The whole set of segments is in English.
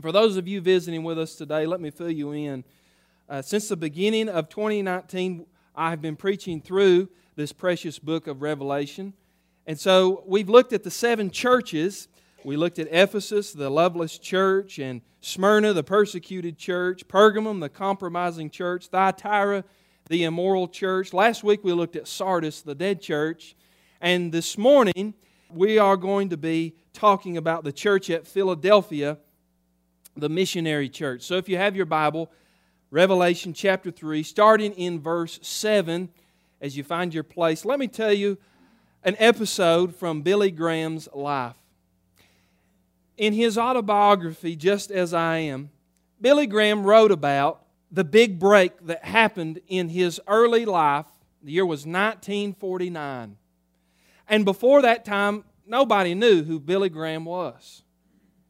For those of you visiting with us today, let me fill you in. Uh, since the beginning of 2019, I have been preaching through this precious book of Revelation. And so we've looked at the seven churches. We looked at Ephesus, the loveless church, and Smyrna, the persecuted church, Pergamum, the compromising church, Thyatira, the immoral church. Last week we looked at Sardis, the dead church. And this morning we are going to be talking about the church at Philadelphia, the missionary church. So if you have your Bible, Revelation chapter 3, starting in verse 7, as you find your place, let me tell you an episode from Billy Graham's life. In his autobiography, Just As I Am, Billy Graham wrote about the big break that happened in his early life. The year was 1949. And before that time, nobody knew who Billy Graham was.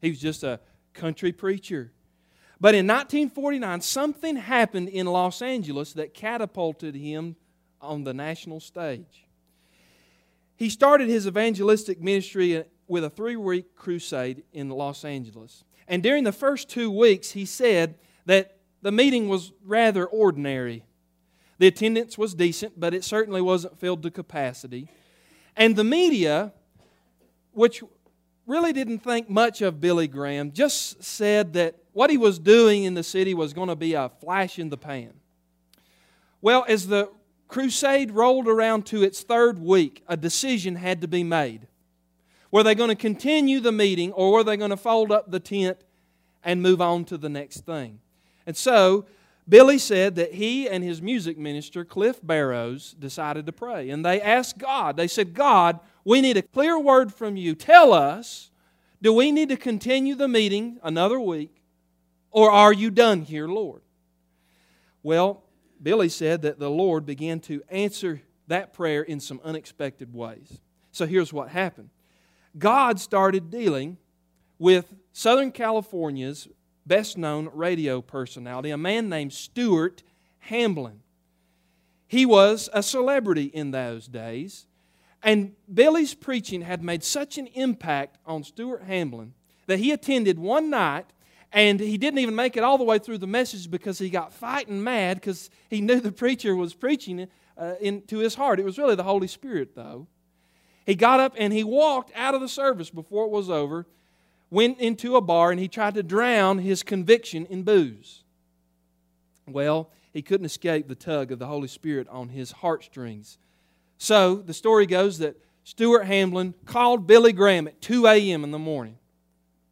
He was just a country preacher. But in 1949, something happened in Los Angeles that catapulted him on the national stage. He started his evangelistic ministry with a three week crusade in Los Angeles. And during the first two weeks, he said that the meeting was rather ordinary. The attendance was decent, but it certainly wasn't filled to capacity. And the media, which really didn't think much of Billy Graham, just said that what he was doing in the city was going to be a flash in the pan. Well, as the crusade rolled around to its third week, a decision had to be made. Were they going to continue the meeting or were they going to fold up the tent and move on to the next thing? And so, Billy said that he and his music minister, Cliff Barrows, decided to pray. And they asked God, they said, God, we need a clear word from you. Tell us, do we need to continue the meeting another week, or are you done here, Lord? Well, Billy said that the Lord began to answer that prayer in some unexpected ways. So here's what happened God started dealing with Southern California's best known radio personality, a man named Stuart Hamblen. He was a celebrity in those days. And Billy's preaching had made such an impact on Stuart Hamblen that he attended one night and he didn't even make it all the way through the message because he got fighting mad because he knew the preacher was preaching uh, into his heart. It was really the Holy Spirit, though. He got up and he walked out of the service before it was over, went into a bar, and he tried to drown his conviction in booze. Well, he couldn't escape the tug of the Holy Spirit on his heartstrings. So the story goes that Stuart Hamblen called Billy Graham at 2 a.m. in the morning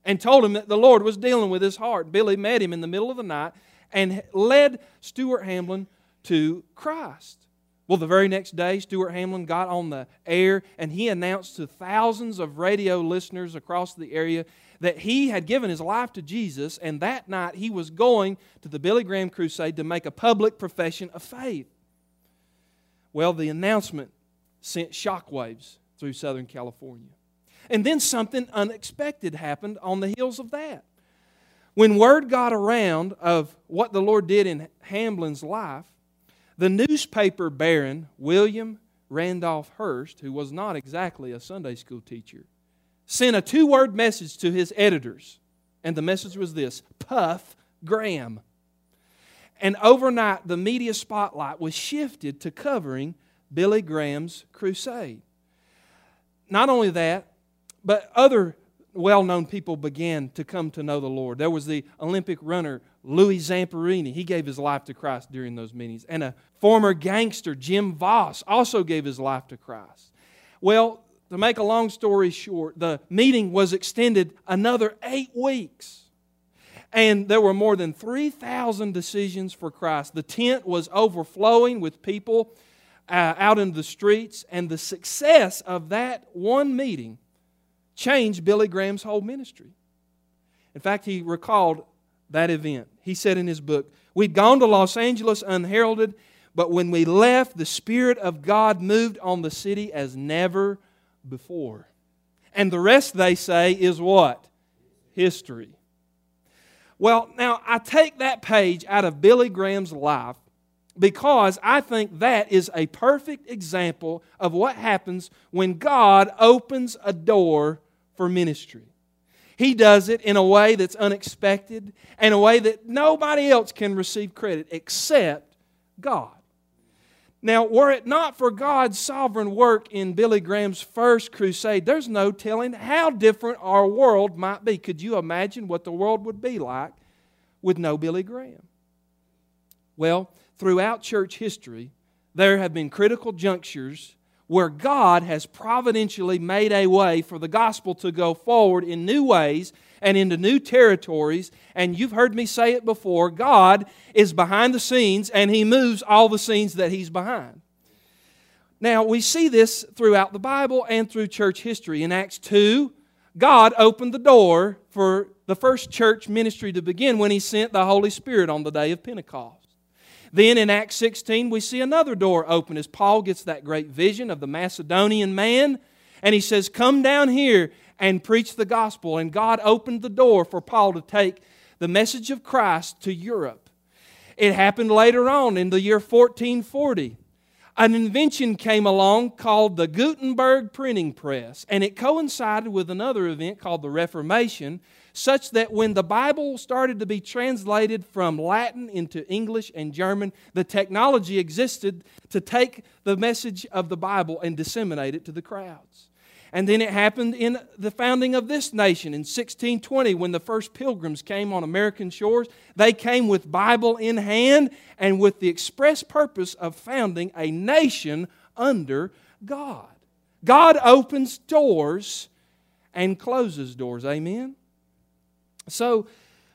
and told him that the Lord was dealing with his heart. Billy met him in the middle of the night and led Stuart Hamblen to Christ. Well, the very next day, Stuart Hamblen got on the air and he announced to thousands of radio listeners across the area that he had given his life to Jesus, and that night he was going to the Billy Graham Crusade to make a public profession of faith. Well, the announcement sent shockwaves through Southern California. And then something unexpected happened on the heels of that. When word got around of what the Lord did in Hamblen's life, the newspaper baron, William Randolph Hearst, who was not exactly a Sunday school teacher, sent a two word message to his editors. And the message was this Puff Graham. And overnight, the media spotlight was shifted to covering Billy Graham's crusade. Not only that, but other well known people began to come to know the Lord. There was the Olympic runner Louis Zamperini. He gave his life to Christ during those meetings. And a former gangster, Jim Vaus, also gave his life to Christ. Well, to make a long story short, the meeting was extended another eight weeks. And there were more than 3,000 decisions for Christ. The tent was overflowing with people uh, out in the streets, and the success of that one meeting changed Billy Graham's whole ministry. In fact, he recalled that event. He said in his book, We'd gone to Los Angeles unheralded, but when we left, the Spirit of God moved on the city as never before. And the rest, they say, is what? History. Well, now I take that page out of Billy Graham's life because I think that is a perfect example of what happens when God opens a door for ministry. He does it in a way that's unexpected and a way that nobody else can receive credit except God. Now, were it not for God's sovereign work in Billy Graham's first crusade, there's no telling how different our world might be. Could you imagine what the world would be like with no Billy Graham? Well, throughout church history, there have been critical junctures where God has providentially made a way for the gospel to go forward in new ways and into new territories. And you've heard me say it before God is behind the scenes and He moves all the scenes that He's behind. Now, we see this throughout the Bible and through church history. In Acts 2, God opened the door for the first church ministry to begin when He sent the Holy Spirit on the day of Pentecost. Then in Acts 16, we see another door open as Paul gets that great vision of the Macedonian man. And he says, Come down here and preach the gospel. And God opened the door for Paul to take the message of Christ to Europe. It happened later on in the year 1440. An invention came along called the Gutenberg printing press, and it coincided with another event called the Reformation such that when the Bible started to be translated from Latin into English and German, the technology existed to take the message of the Bible and disseminate it to the crowds. And then it happened in the founding of this nation in 1620 when the first pilgrims came on American shores. They came with Bible in hand and with the express purpose of founding a nation under God. God opens doors and closes doors. Amen? So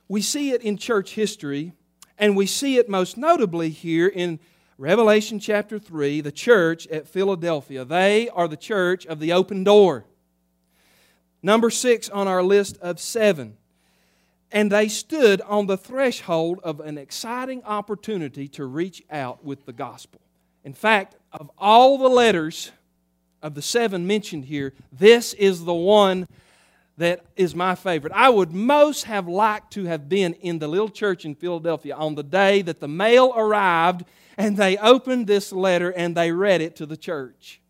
we see it in church history, and we see it most notably here in Revelation chapter 3, the church at Philadelphia. They are the church of the open door. Number six on our list of seven. And they stood on the threshold of an exciting opportunity to reach out with the gospel. In fact, of all the letters of the seven mentioned here, this is the one that is my favorite. I would most have liked to have been in the little church in Philadelphia on the day that the mail arrived and they opened this letter and they read it to the church.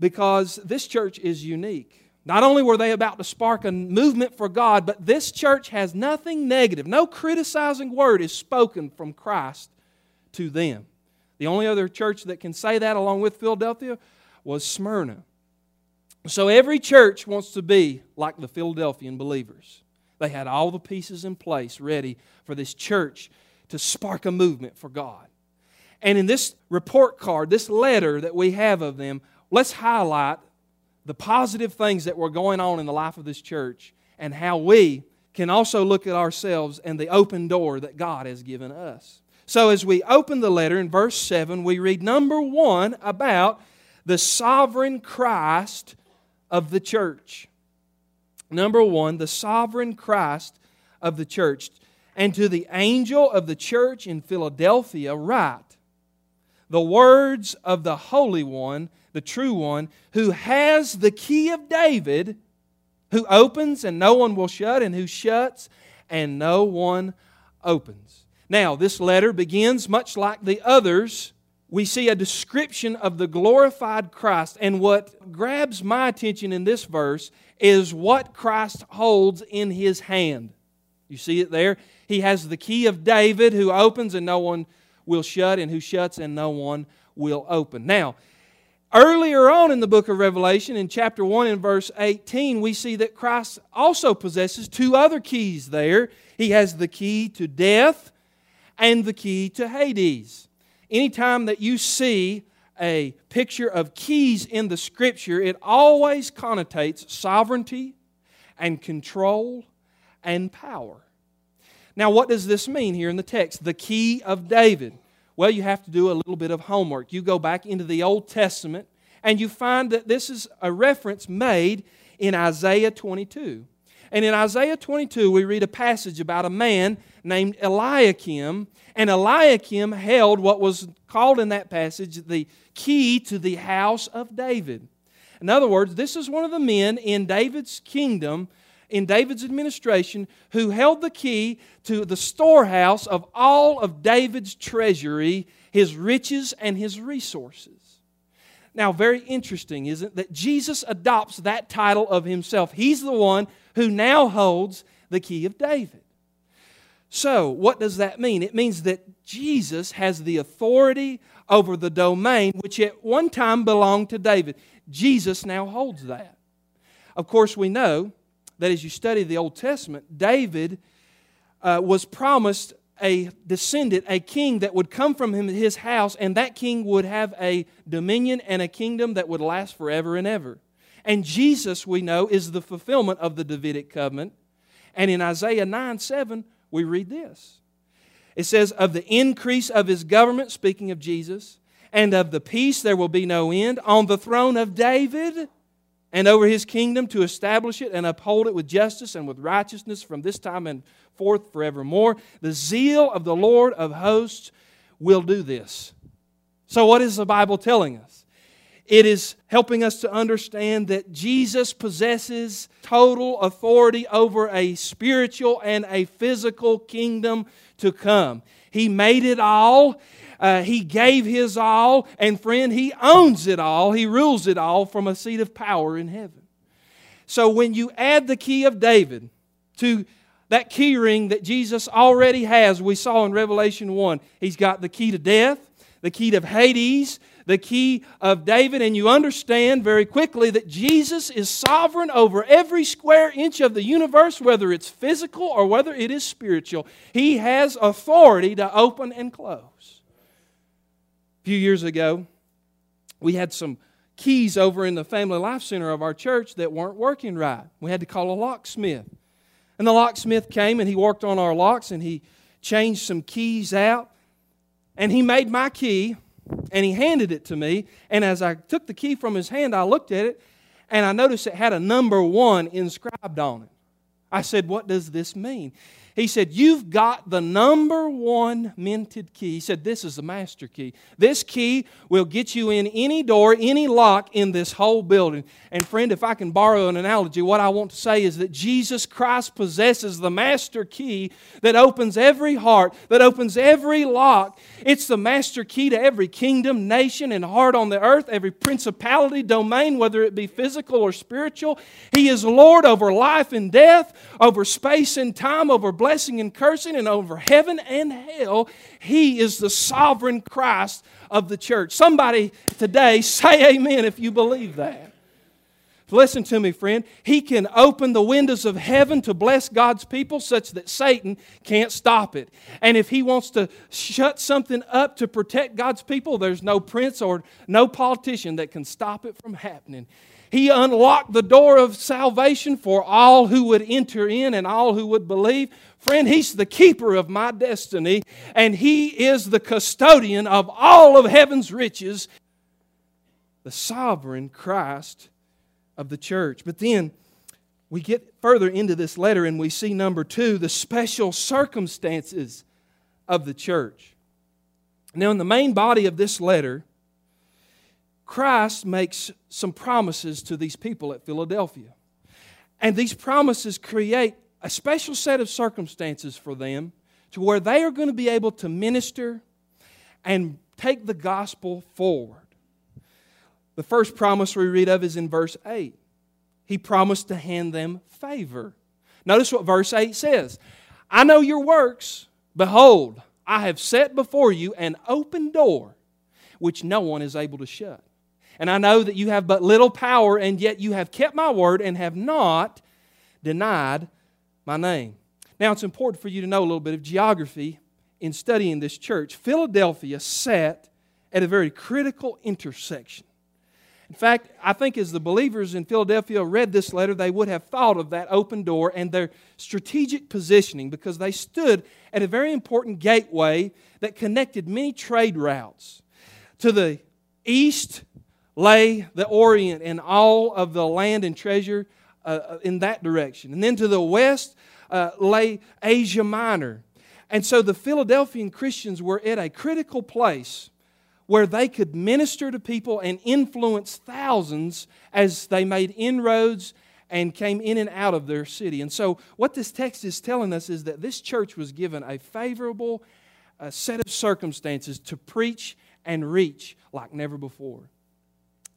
Because this church is unique. Not only were they about to spark a movement for God, but this church has nothing negative. No criticizing word is spoken from Christ to them. The only other church that can say that, along with Philadelphia, was Smyrna. So every church wants to be like the Philadelphian believers. They had all the pieces in place ready for this church to spark a movement for God. And in this report card, this letter that we have of them, let's highlight the positive things that were going on in the life of this church and how we can also look at ourselves and the open door that God has given us. So, as we open the letter in verse 7, we read number one about the sovereign Christ of the church. Number one, the sovereign Christ of the church. And to the angel of the church in Philadelphia, write the words of the Holy One, the true One, who has the key of David, who opens and no one will shut, and who shuts and no one opens. Now, this letter begins much like the others we see a description of the glorified Christ. And what grabs my attention in this verse is what Christ holds in his hand. You see it there? He has the key of David who opens and no one will shut, and who shuts and no one will open. Now, earlier on in the book of Revelation, in chapter 1 and verse 18, we see that Christ also possesses two other keys there. He has the key to death and the key to Hades anytime that you see a picture of keys in the scripture, it always connotates sovereignty and control and power. Now, what does this mean here in the text? The key of David. Well, you have to do a little bit of homework. You go back into the Old Testament and you find that this is a reference made in Isaiah 22. And in Isaiah 22, we read a passage about a man named Eliakim. And Eliakim held what was called in that passage the key to the house of David. In other words, this is one of the men in David's kingdom, in David's administration, who held the key to the storehouse of all of David's treasury, his riches, and his resources. Now, very interesting, isn't it, that Jesus adopts that title of himself. He's the one who now holds the key of David. So, what does that mean? It means that Jesus has the authority over the domain which at one time belonged to David. Jesus now holds that. Of course, we know that as you study the Old Testament, David uh, was promised a descendant, a king that would come from him, his house, and that king would have a dominion and a kingdom that would last forever and ever. And Jesus, we know, is the fulfillment of the Davidic covenant. And in Isaiah 9 7, we read this. It says, Of the increase of his government, speaking of Jesus, and of the peace there will be no end on the throne of David and over his kingdom to establish it and uphold it with justice and with righteousness from this time and forth forevermore. The zeal of the Lord of hosts will do this. So, what is the Bible telling us? It is helping us to understand that Jesus possesses total authority over a spiritual and a physical kingdom to come. He made it all. Uh, he gave his all, and friend, he owns it all. He rules it all from a seat of power in heaven. So when you add the key of David to that key ring that Jesus already has, we saw in Revelation 1, he's got the key to death, the key to Hades, the key of David, and you understand very quickly that Jesus is sovereign over every square inch of the universe, whether it's physical or whether it is spiritual. He has authority to open and close. A few years ago, we had some keys over in the Family Life Center of our church that weren't working right. We had to call a locksmith. And the locksmith came and he worked on our locks and he changed some keys out. And he made my key and he handed it to me. And as I took the key from his hand, I looked at it and I noticed it had a number one inscribed on it. I said, What does this mean? He said, You've got the number one minted key. He said, This is the master key. This key will get you in any door, any lock in this whole building. And friend, if I can borrow an analogy, what I want to say is that Jesus Christ possesses the master key that opens every heart, that opens every lock. It's the master key to every kingdom, nation, and heart on the earth, every principality, domain, whether it be physical or spiritual. He is Lord over life and death, over space and time, over blessing and cursing, and over heaven and hell. He is the sovereign Christ of the church. Somebody today say amen if you believe that. Listen to me, friend. He can open the windows of heaven to bless God's people such that Satan can't stop it. And if he wants to shut something up to protect God's people, there's no prince or no politician that can stop it from happening. He unlocked the door of salvation for all who would enter in and all who would believe. Friend, He's the keeper of my destiny, and He is the custodian of all of heaven's riches, the sovereign Christ of the church. But then we get further into this letter and we see number two, the special circumstances of the church. Now, in the main body of this letter, Christ makes some promises to these people at Philadelphia. And these promises create a special set of circumstances for them to where they are going to be able to minister and take the gospel forward. The first promise we read of is in verse 8. He promised to hand them favor. Notice what verse 8 says I know your works. Behold, I have set before you an open door which no one is able to shut. And I know that you have but little power, and yet you have kept my word and have not denied my name. Now, it's important for you to know a little bit of geography in studying this church. Philadelphia sat at a very critical intersection. In fact, I think as the believers in Philadelphia read this letter, they would have thought of that open door and their strategic positioning because they stood at a very important gateway that connected many trade routes. To the east, lay the Orient and all of the land and treasure uh, uh, in that direction. And then to the west uh, lay Asia Minor. And so the Philadelphian Christians were at a critical place where they could minister to people and influence thousands as they made inroads and came in and out of their city. And so, what this text is telling us is that this church was given a favorable uh, set of circumstances to preach and reach like never before.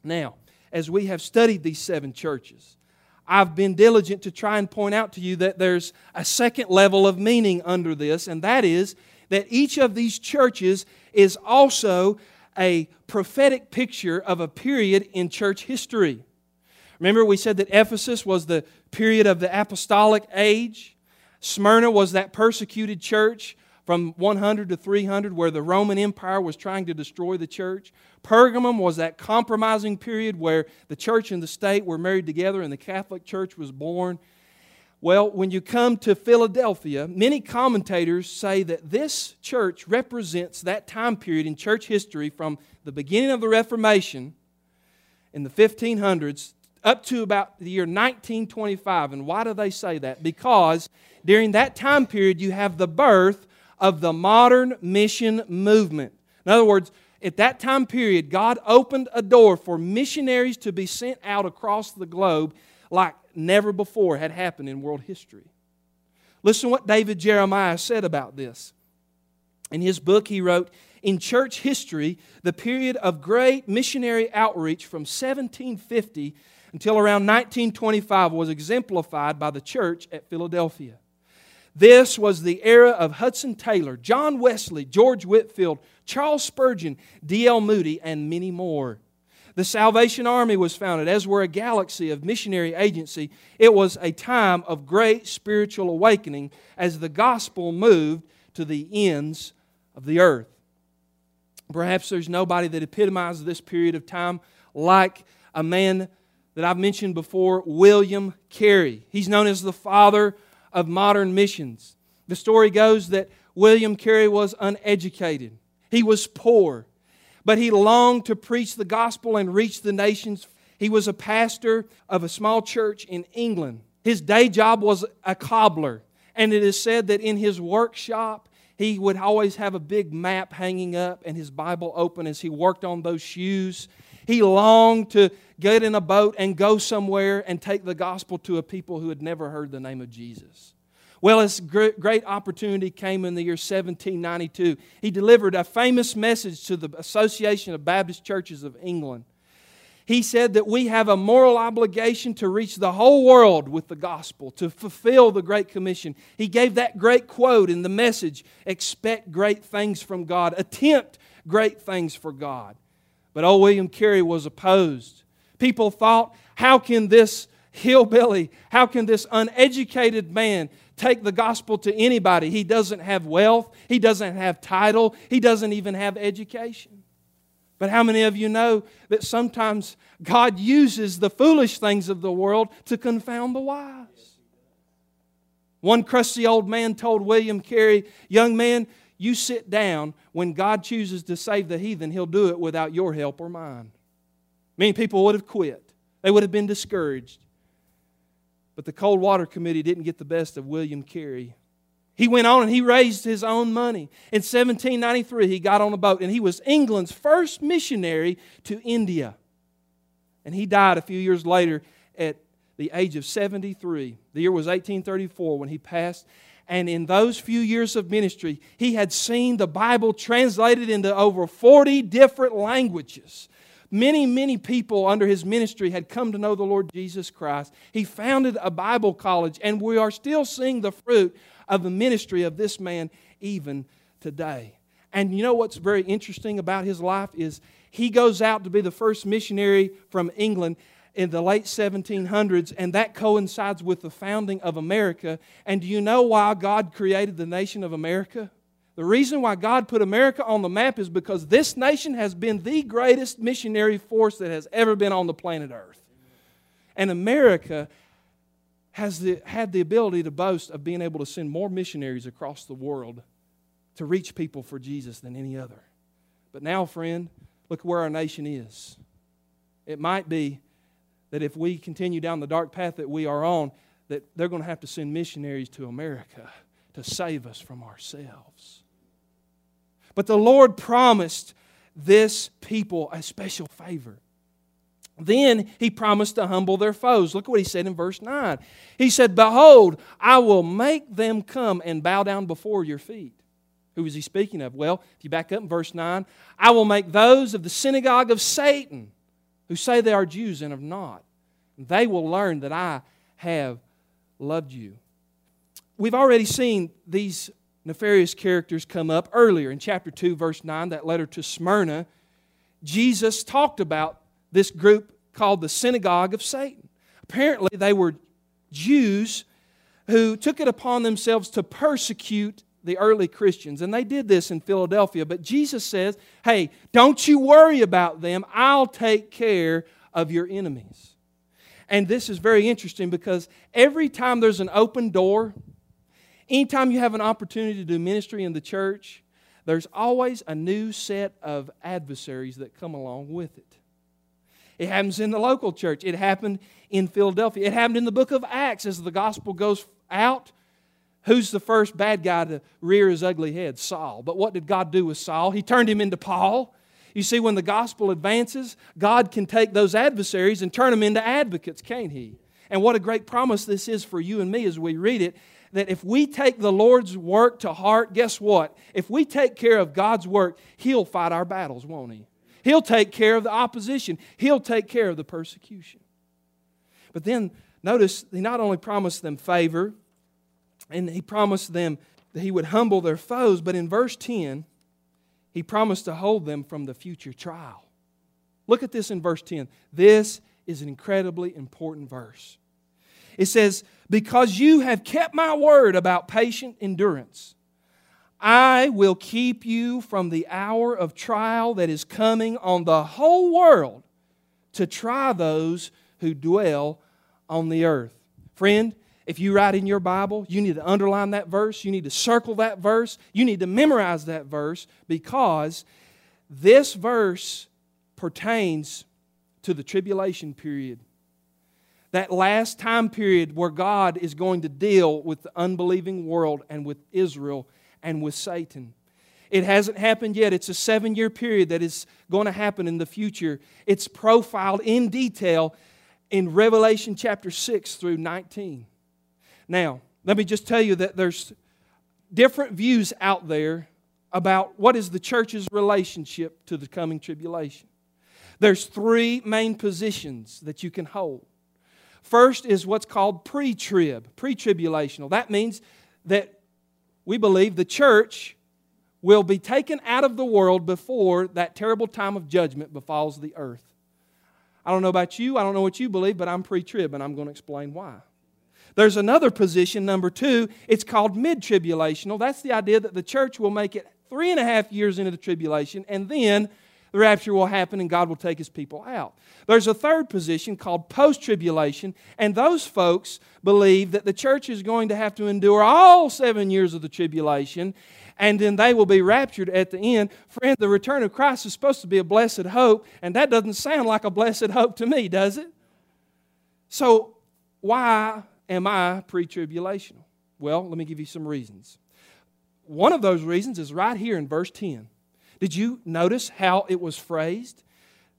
Now, as we have studied these seven churches, I've been diligent to try and point out to you that there's a second level of meaning under this, and that is that each of these churches is also a prophetic picture of a period in church history. Remember, we said that Ephesus was the period of the apostolic age, Smyrna was that persecuted church from 100 to 300 where the Roman Empire was trying to destroy the church. Pergamum was that compromising period where the church and the state were married together and the Catholic Church was born. Well, when you come to Philadelphia, many commentators say that this church represents that time period in church history from the beginning of the Reformation in the 1500s up to about the year 1925. And why do they say that? Because during that time period, you have the birth of the modern mission movement. In other words, at that time period, God opened a door for missionaries to be sent out across the globe like never before had happened in world history. Listen what David Jeremiah said about this. In his book, he wrote, In church history, the period of great missionary outreach from 1750 until around 1925 was exemplified by the church at Philadelphia. This was the era of Hudson Taylor, John Wesley, George Whitefield, Charles Spurgeon, D.L. Moody, and many more. The Salvation Army was founded, as were a galaxy of missionary agency. It was a time of great spiritual awakening as the gospel moved to the ends of the earth. Perhaps there's nobody that epitomizes this period of time like a man that I've mentioned before, William Carey. He's known as the father of modern missions. The story goes that William Carey was uneducated, he was poor, but he longed to preach the gospel and reach the nations. He was a pastor of a small church in England. His day job was a cobbler, and it is said that in his workshop, he would always have a big map hanging up and his Bible open as he worked on those shoes. He longed to get in a boat and go somewhere and take the gospel to a people who had never heard the name of Jesus. Well, his great opportunity came in the year 1792. He delivered a famous message to the Association of Baptist Churches of England. He said that we have a moral obligation to reach the whole world with the gospel, to fulfill the Great Commission. He gave that great quote in the message expect great things from God, attempt great things for God. But old William Carey was opposed. People thought, how can this hillbilly, how can this uneducated man take the gospel to anybody? He doesn't have wealth, he doesn't have title, he doesn't even have education. But how many of you know that sometimes God uses the foolish things of the world to confound the wise? One crusty old man told William Carey, Young man, you sit down. When God chooses to save the heathen, he'll do it without your help or mine. Many people would have quit, they would have been discouraged. But the Cold Water Committee didn't get the best of William Carey. He went on and he raised his own money. In 1793, he got on a boat and he was England's first missionary to India. And he died a few years later at the age of 73. The year was 1834 when he passed. And in those few years of ministry, he had seen the Bible translated into over 40 different languages. Many, many people under his ministry had come to know the Lord Jesus Christ. He founded a Bible college, and we are still seeing the fruit of the ministry of this man even today. And you know what's very interesting about his life is he goes out to be the first missionary from England in the late 1700s, and that coincides with the founding of America. And do you know why God created the nation of America? The reason why God put America on the map is because this nation has been the greatest missionary force that has ever been on the planet Earth. And America has the, had the ability to boast of being able to send more missionaries across the world to reach people for Jesus than any other. But now, friend, look where our nation is. It might be that if we continue down the dark path that we are on, that they're going to have to send missionaries to America to save us from ourselves. But the Lord promised this people a special favor. Then he promised to humble their foes. Look what he said in verse 9. He said, Behold, I will make them come and bow down before your feet. Who is he speaking of? Well, if you back up in verse 9, I will make those of the synagogue of Satan who say they are Jews and are not. They will learn that I have loved you. We've already seen these nefarious characters come up earlier in chapter 2, verse 9, that letter to Smyrna. Jesus talked about this group called the synagogue of Satan. Apparently, they were Jews who took it upon themselves to persecute the early Christians. And they did this in Philadelphia. But Jesus says, hey, don't you worry about them. I'll take care of your enemies. And this is very interesting because every time there's an open door, anytime you have an opportunity to do ministry in the church, there's always a new set of adversaries that come along with it. It happens in the local church. It happened in Philadelphia. It happened in the book of Acts as the gospel goes out. Who's the first bad guy to rear his ugly head? Saul. But what did God do with Saul? He turned him into Paul. You see, when the gospel advances, God can take those adversaries and turn them into advocates, can't He? And what a great promise this is for you and me as we read it that if we take the Lord's work to heart, guess what? If we take care of God's work, He'll fight our battles, won't He? He'll take care of the opposition, He'll take care of the persecution. But then notice, He not only promised them favor, and He promised them that He would humble their foes, but in verse 10, He promised to hold them from the future trial. Look at this in verse 10. This is an incredibly important verse. It says, Because you have kept my word about patient endurance. I will keep you from the hour of trial that is coming on the whole world to try those who dwell on the earth. Friend, if you write in your Bible, you need to underline that verse, you need to circle that verse, you need to memorize that verse because this verse pertains to the tribulation period. That last time period where God is going to deal with the unbelieving world and with Israel and with Satan. It hasn't happened yet. It's a seven year period that is going to happen in the future. It's profiled in detail in Revelation chapter 6 through 19. Now, let me just tell you that there's different views out there about what is the church's relationship to the coming tribulation. There's three main positions that you can hold. First is what's called pre trib, pre tribulational. That means that we believe the church will be taken out of the world before that terrible time of judgment befalls the earth. I don't know about you, I don't know what you believe, but I'm pre trib, and I'm going to explain why. There's another position, number two, it's called mid tribulational. That's the idea that the church will make it three and a half years into the tribulation, and then the rapture will happen and God will take his people out. There's a third position called post tribulation, and those folks believe that the church is going to have to endure all seven years of the tribulation and then they will be raptured at the end. Friend, the return of Christ is supposed to be a blessed hope, and that doesn't sound like a blessed hope to me, does it? So, why am I pre tribulational? Well, let me give you some reasons. One of those reasons is right here in verse 10. Did you notice how it was phrased?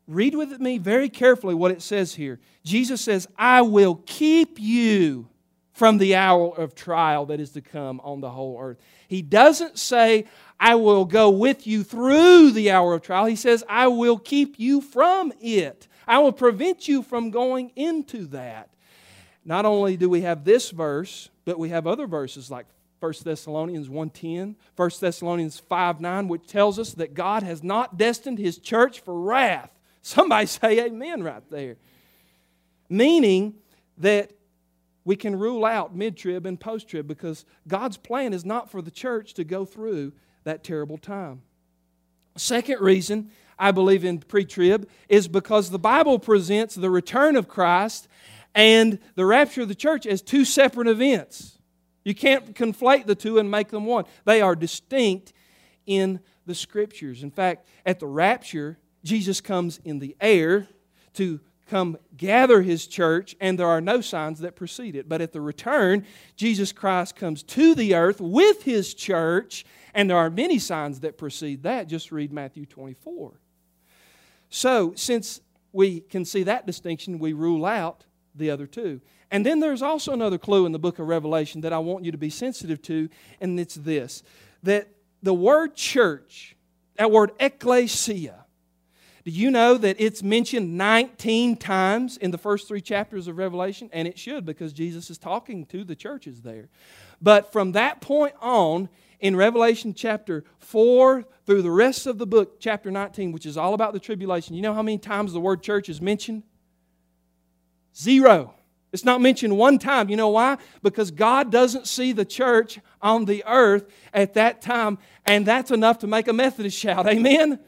Read with me very carefully what it says here. Jesus says, I will keep you from the hour of trial that is to come on the whole earth. He doesn't say, I will go with you through the hour of trial. He says, I will keep you from it. I will prevent you from going into that. Not only do we have this verse, but we have other verses like 1 Thessalonians 1.10, 1 Thessalonians 5.9, which tells us that God has not destined His church for wrath. Somebody say amen right there. Meaning that we can rule out mid trib and post trib because God's plan is not for the church to go through that terrible time. Second reason I believe in pre trib is because the Bible presents the return of Christ and the rapture of the church as two separate events. You can't conflate the two and make them one. They are distinct in the scriptures. In fact, at the rapture, Jesus comes in the air to come gather his church, and there are no signs that precede it. But at the return, Jesus Christ comes to the earth with his church, and there are many signs that precede that. Just read Matthew 24. So, since we can see that distinction, we rule out the other two. And then there's also another clue in the book of Revelation that I want you to be sensitive to, and it's this that the word church, that word ecclesia, Do you know that it's mentioned 19 times in the first three chapters of Revelation? And it should because Jesus is talking to the churches there. But from that point on, in Revelation chapter 4 through the rest of the book, chapter 19, which is all about the tribulation, you know how many times the word church is mentioned? Zero. It's not mentioned one time. You know why? Because God doesn't see the church on the earth at that time, and that's enough to make a Methodist shout. Amen?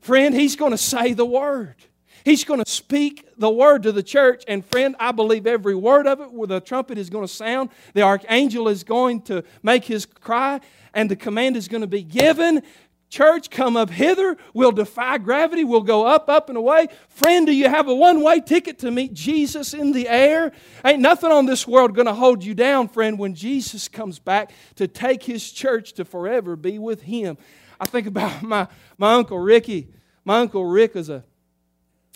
Friend, He's going to say the word. He's going to speak the word to the church. And friend, I believe every word of it, where the trumpet is going to sound, the archangel is going to make his cry, and the command is going to be given. Church, come up hither. We'll defy gravity. We'll go up, up, and away. Friend, do you have a one way ticket to meet Jesus in the air? Ain't nothing on this world going to hold you down, friend, when Jesus comes back to take his church to forever be with him. I think about my, my Uncle Ricky. My Uncle Rick is a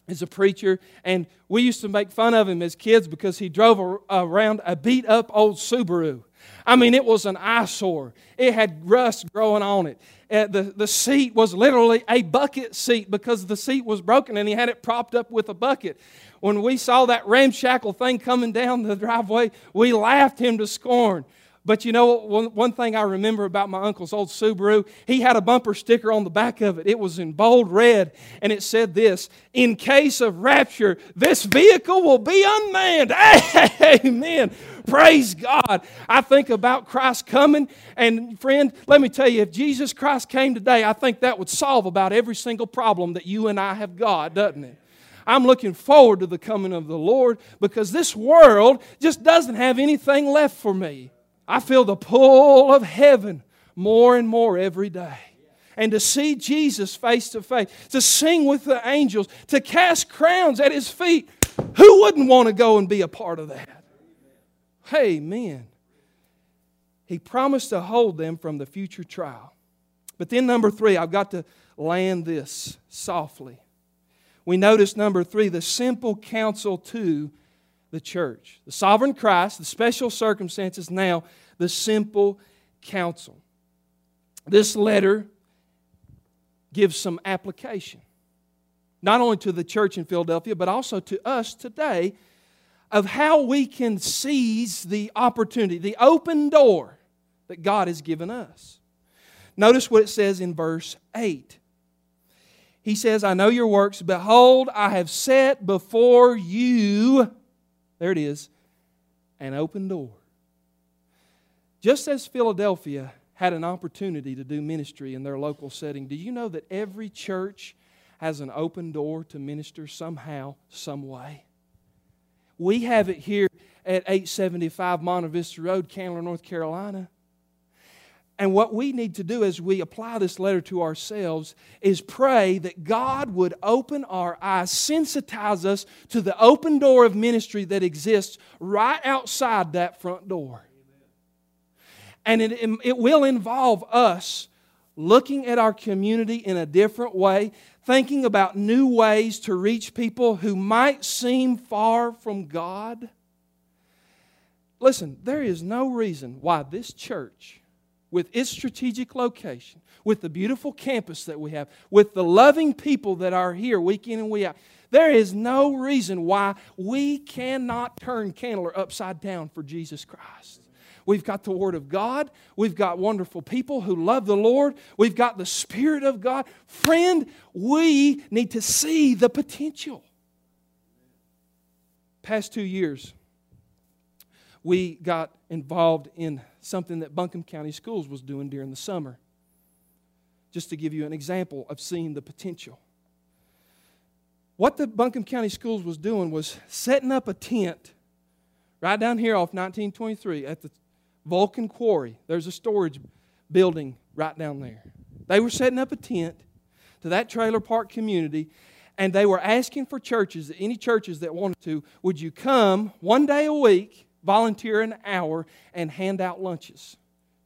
is a preacher, and we used to make fun of him as kids because he drove a, around a beat up old Subaru. I mean, it was an eyesore. It had rust growing on it. Uh, the, the seat was literally a bucket seat because the seat was broken and he had it propped up with a bucket. When we saw that ramshackle thing coming down the driveway, we laughed him to scorn. But you know, one, one thing I remember about my uncle's old Subaru, he had a bumper sticker on the back of it. It was in bold red, and it said this In case of rapture, this vehicle will be unmanned. Amen. Praise God. I think about Christ coming, and friend, let me tell you, if Jesus Christ came today, I think that would solve about every single problem that you and I have got, doesn't it? I'm looking forward to the coming of the Lord because this world just doesn't have anything left for me. I feel the pull of heaven more and more every day. And to see Jesus face to face, to sing with the angels, to cast crowns at his feet, who wouldn't want to go and be a part of that? Amen. He promised to hold them from the future trial. But then, number three, I've got to land this softly. We notice, number three, the simple counsel to the church. The sovereign Christ, the special circumstances, now the simple counsel. This letter gives some application, not only to the church in Philadelphia, but also to us today, of how we can seize the opportunity, the open door that God has given us. Notice what it says in verse 8. He says, I know your works. Behold, I have set before you, there it is, an open door just as Philadelphia had an opportunity to do ministry in their local setting, do you know that every church has an open door to minister somehow, some way? We have it here at 875 Monte Vista Road, Candler, North Carolina. And what we need to do as we apply this letter to ourselves is pray that God would open our eyes, sensitize us to the open door of ministry that exists right outside that front door. And it, it will involve us looking at our community in a different way, thinking about new ways to reach people who might seem far from God. Listen, there is no reason why this church, with its strategic location, with the beautiful campus that we have, with the loving people that are here week in and week out, there is no reason why we cannot turn Candler upside down for Jesus Christ. We've got the Word of God. We've got wonderful people who love the Lord. We've got the Spirit of God. Friend, we need to see the potential. Past two years, we got involved in something that Buncombe County Schools was doing during the summer. Just to give you an example of seeing the potential. What the Buncombe County Schools was doing was setting up a tent right down here off 1923 at the Vulcan Quarry. There's a storage building right down there. They were setting up a tent to that trailer park community, and they were asking for churches, any churches that wanted to, would you come one day a week, volunteer an hour, and hand out lunches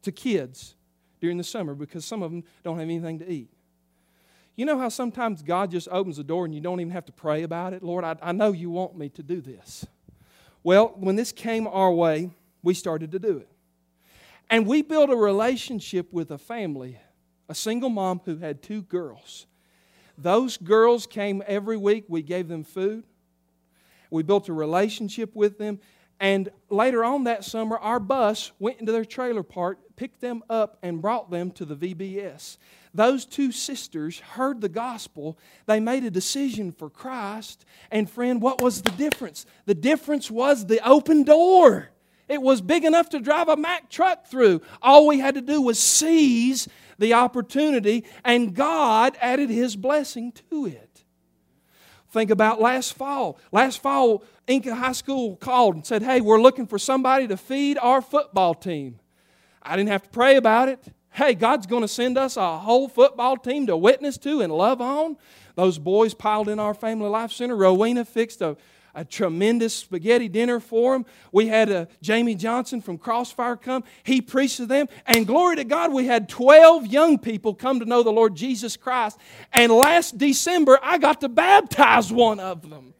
to kids during the summer because some of them don't have anything to eat. You know how sometimes God just opens the door and you don't even have to pray about it? Lord, I, I know you want me to do this. Well, when this came our way, we started to do it. And we built a relationship with a family, a single mom who had two girls. Those girls came every week. We gave them food. We built a relationship with them. And later on that summer, our bus went into their trailer park, picked them up, and brought them to the VBS. Those two sisters heard the gospel. They made a decision for Christ. And, friend, what was the difference? The difference was the open door. It was big enough to drive a Mack truck through. All we had to do was seize the opportunity, and God added His blessing to it. Think about last fall. Last fall, Enka High School called and said, Hey, we're looking for somebody to feed our football team. I didn't have to pray about it. Hey, God's going to send us a whole football team to witness to and love on. Those boys piled in our Family Life Center. Rowena fixed a a tremendous spaghetti dinner for them. We had a uh, Jamie Johnson from Crossfire come. He preached to them. And glory to God, we had 12 young people come to know the Lord Jesus Christ. And last December, I got to baptize one of them.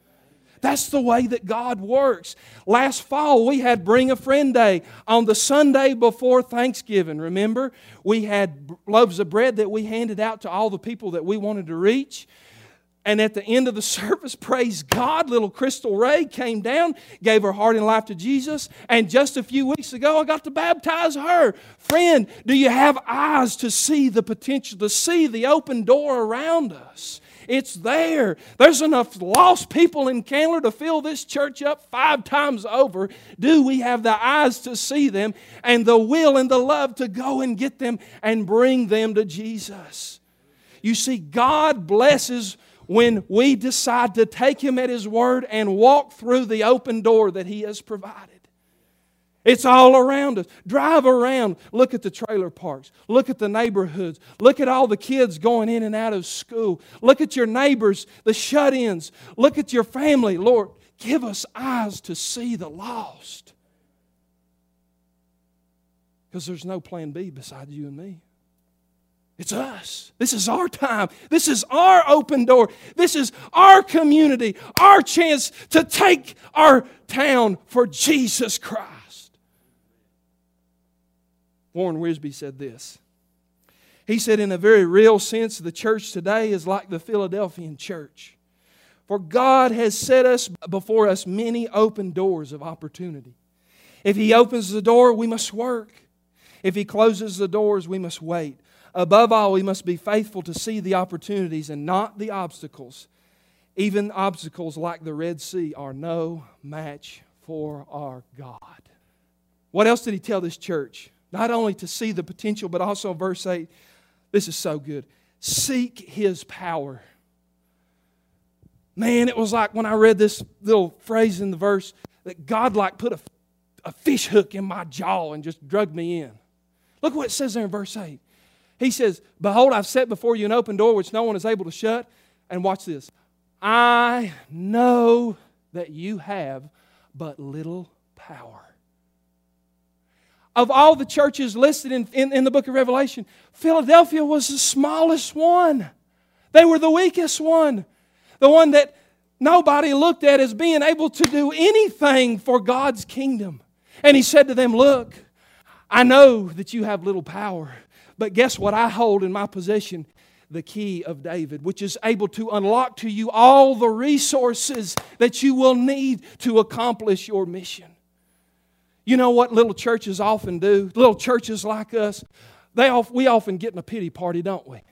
That's the way that God works. Last fall, we had Bring a Friend Day on the Sunday before Thanksgiving. Remember? We had loaves of bread that we handed out to all the people that we wanted to reach. And at the end of the service, praise God, little Crystal Ray came down, gave her heart and life to Jesus. And just a few weeks ago, I got to baptize her. Friend, do you have eyes to see the potential, to see the open door around us? It's there. There's enough lost people in Candler to fill this church up five times over. Do we have the eyes to see them and the will and the love to go and get them and bring them to Jesus? You see, God blesses when we decide to take Him at His word and walk through the open door that He has provided. It's all around us. Drive around. Look at the trailer parks. Look at the neighborhoods. Look at all the kids going in and out of school. Look at your neighbors, the shut ins. Look at your family. Lord, give us eyes to see the lost. Because there's no plan B besides you and me. It's us. This is our time. This is our open door. This is our community, our chance to take our town for Jesus Christ. Warren Wiersbe said this. He said, in a very real sense, the church today is like the Philadelphian church. For God has set us before us many open doors of opportunity. If He opens the door, we must work. If He closes the doors, we must wait. Above all, we must be faithful to see the opportunities and not the obstacles. Even obstacles like the Red Sea are no match for our God. What else did he tell this church? Not only to see the potential, but also verse 8. This is so good. Seek his power. Man, it was like when I read this little phrase in the verse that God like put a, a fish hook in my jaw and just drugged me in. Look what it says there in verse 8. He says, Behold, I've set before you an open door which no one is able to shut. And watch this. I know that you have but little power. Of all the churches listed in, in, in, the book of Revelation, Philadelphia was the smallest one. They were the weakest one. The one that nobody looked at as being able to do anything for God's kingdom. And he said to them, Look, I know that you have little power. But guess what? I hold in my possession the key of David, which is able to unlock to you all the resources that you will need to accomplish your mission. You know what little churches often do? Little churches like us, they, we often get in a pity party, don't we?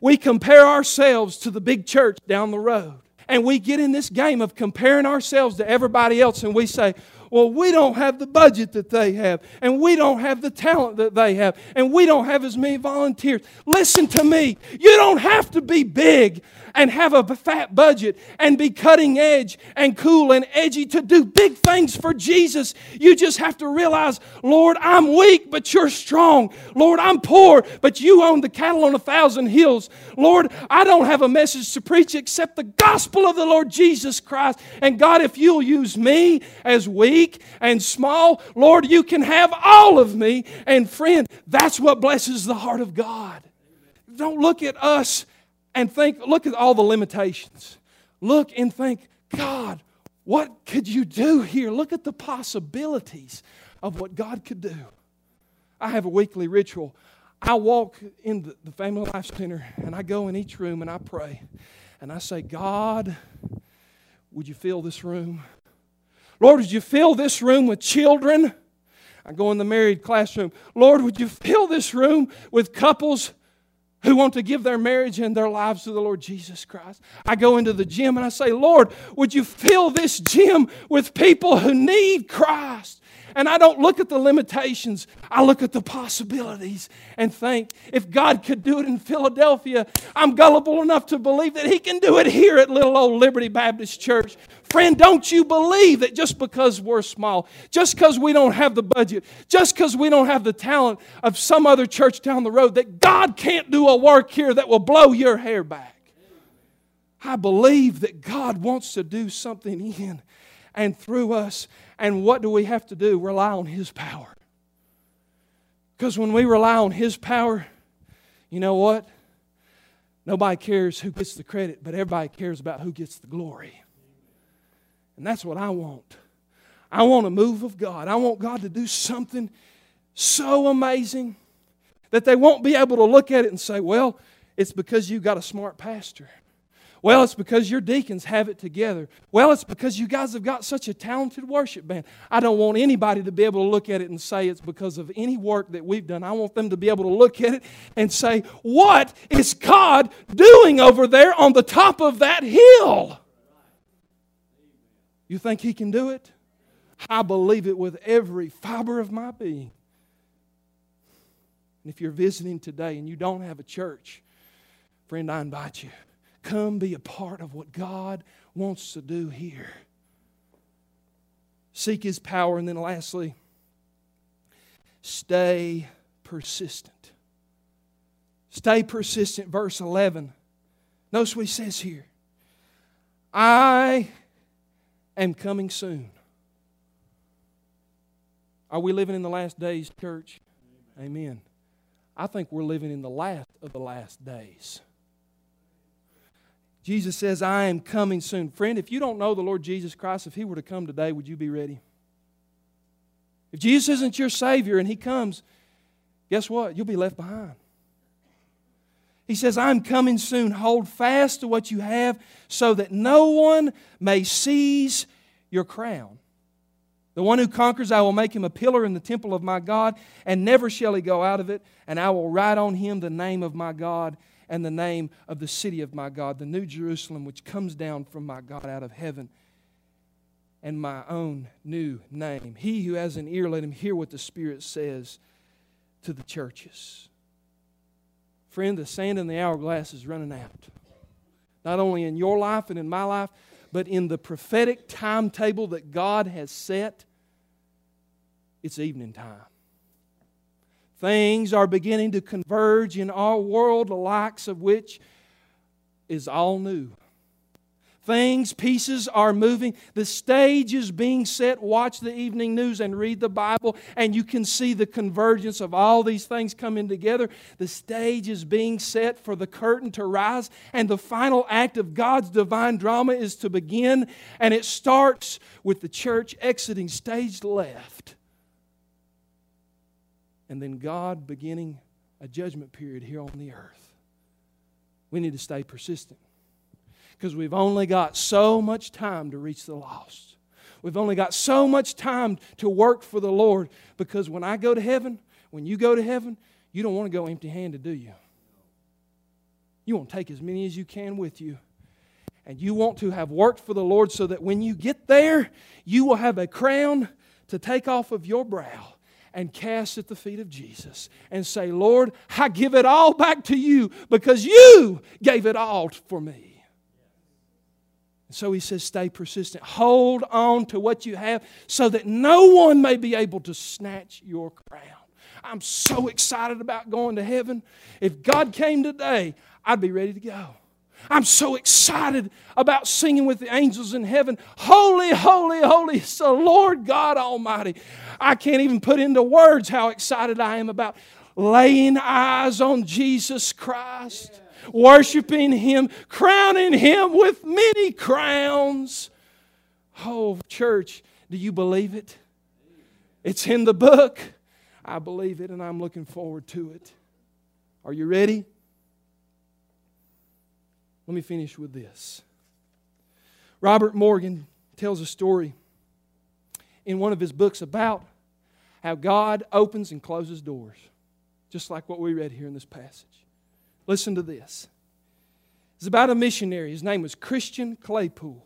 We compare ourselves to the big church down the road. And we get in this game of comparing ourselves to everybody else and we say, well, we don't have the budget that they have, and we don't have the talent that they have, and we don't have as many volunteers. Listen to me. You don't have to be big and have a fat budget and be cutting edge and cool and edgy to do big things for Jesus. You just have to realize, Lord, I'm weak, but you're strong. Lord, I'm poor, but you own the cattle on a thousand hills. Lord, I don't have a message to preach except the gospel of the Lord Jesus Christ. And God, if you'll use me as weak and small, Lord, you can have all of me. And friend, that's what blesses the heart of God. Don't look at us and think, look at all the limitations. Look and think, God, what could you do here? Look at the possibilities of what God could do. I have a weekly ritual. I walk in the, the Family Life Center and I go in each room and I pray. And I say, God, would you fill this room? Lord, would you fill this room with children? I go in the married classroom. Lord, would you fill this room with couples who want to give their marriage and their lives to the Lord Jesus Christ? I go into the gym and I say, Lord, would you fill this gym with people who need Christ? And I don't look at the limitations, I look at the possibilities and think if God could do it in Philadelphia, I'm gullible enough to believe that He can do it here at little old Liberty Baptist Church. Friend, don't you believe that just because we're small, just because we don't have the budget, just because we don't have the talent of some other church down the road, that God can't do a work here that will blow your hair back. I believe that God wants to do something in and through us. And what do we have to do? Rely on His power. Because when we rely on His power, you know what? Nobody cares who gets the credit, but everybody cares about who gets the glory. And that's what I want. I want a move of God. I want God to do something so amazing that they won't be able to look at it and say, well, it's because you got a smart pastor. Well, it's because your deacons have it together. Well, it's because you guys have got such a talented worship band. I don't want anybody to be able to look at it and say it's because of any work that we've done. I want them to be able to look at it and say, What is God doing over there on the top of that hill? You think He can do it? I believe it with every fiber of my being. And if you're visiting today and you don't have a church, friend, I invite you Come be a part of what God wants to do here. Seek His power. And then lastly, stay persistent. Stay persistent. Verse 11. Notice what He says here I am coming soon. Are we living in the last days, church? Amen. I think we're living in the last of the last days. Jesus says, I am coming soon. Friend, if you don't know the Lord Jesus Christ, if He were to come today, would you be ready? If Jesus isn't your Savior and He comes, guess what? You'll be left behind. He says, I'm coming soon. Hold fast to what you have so that no one may seize your crown. The one who conquers, I will make him a pillar in the temple of my God, and never shall he go out of it. And I will write on him the name of my God and the name of the city of my God, the New Jerusalem, which comes down from my God out of heaven, and my own new name. He who has an ear, let him hear what the Spirit says to the churches. Friend, the sand in the hourglass is running out. Not only in your life and in my life, but in the prophetic timetable that God has set, it's evening time. Things are beginning to converge in our world, the likes of which is all new. Things, pieces are moving. The stage is being set. Watch the evening news and read the Bible, and you can see the convergence of all these things coming together. The stage is being set for the curtain to rise, and the final act of God's divine drama is to begin, and it starts with the church exiting stage left and then God beginning a judgment period here on the earth. We need to stay persistent because we've only got so much time to reach the lost. We've only got so much time to work for the Lord because when I go to heaven, when you go to heaven, you don't want to go empty handed, do you? You want to take as many as you can with you. And you want to have worked for the Lord so that when you get there, you will have a crown to take off of your brow and cast at the feet of Jesus and say, Lord, I give it all back to you because you gave it all for me. So he says, stay persistent. Hold on to what you have so that no one may be able to snatch your crown. I'm so excited about going to heaven. If God came today, I'd be ready to go. I'm so excited about singing with the angels in heaven. Holy, holy, holy is the Lord God Almighty. I can't even put into words how excited I am about laying eyes on Jesus Christ, worshiping Him, crowning Him with many crowns. Oh, church, do you believe it? It's in the book. I believe it, and I'm looking forward to it. Are you ready? Let me finish with this. Robert Morgan tells a story in one of his books about how God opens and closes doors, just like what we read here in this passage. Listen to this. It's about a missionary. His name was Christian Claypool.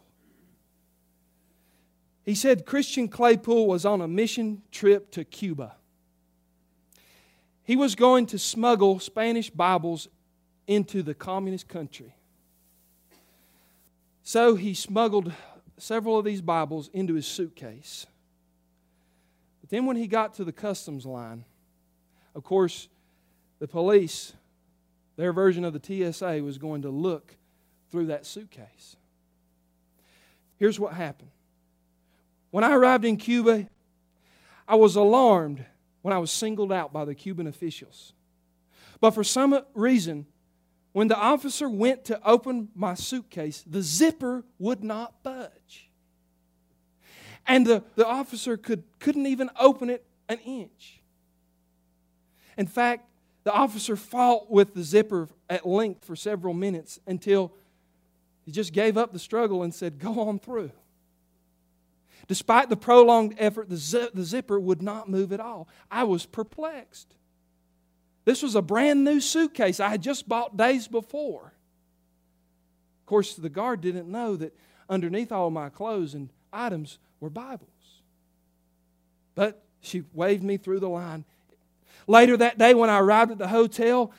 He said Christian Claypool was on a mission trip to Cuba. He was going to smuggle Spanish Bibles into the communist country. So he smuggled several of these Bibles into his suitcase. But then when he got to the customs line, of course, the police, their version of the TSA, was going to look through that suitcase. Here's what happened. When I arrived in Cuba, I was alarmed when I was singled out by the Cuban officials. But for some reason, when the officer went to open my suitcase, the zipper would not budge. And the, the officer could, couldn't even open it an inch. In fact, the officer fought with the zipper at length for several minutes until he just gave up the struggle and said, Go on through. Despite the prolonged effort, the, the zipper would not move at all. I was perplexed. This was a brand new suitcase I had just bought days before. Of course, the guard didn't know that underneath all my clothes and items were Bibles. But she waved me through the line. Later that day, when I arrived at the hotel,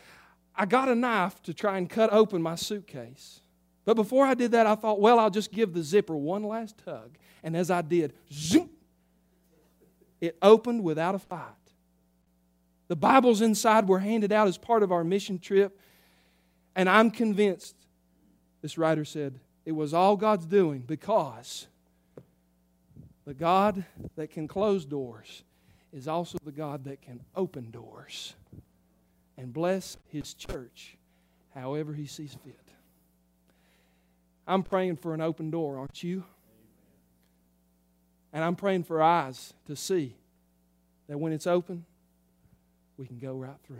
I got a knife to try and cut open my suitcase. But before I did that, I thought, well, I'll just give the zipper one last tug. And as I did, zoom, it opened without a fight. The Bibles inside were handed out as part of our mission trip. And I'm convinced, this writer said, it was all God's doing because the God that can close doors is also the God that can open doors and bless His church however He sees fit. I'm praying for an open door, aren't you? And I'm praying for eyes to see that when it's open, we can go right through.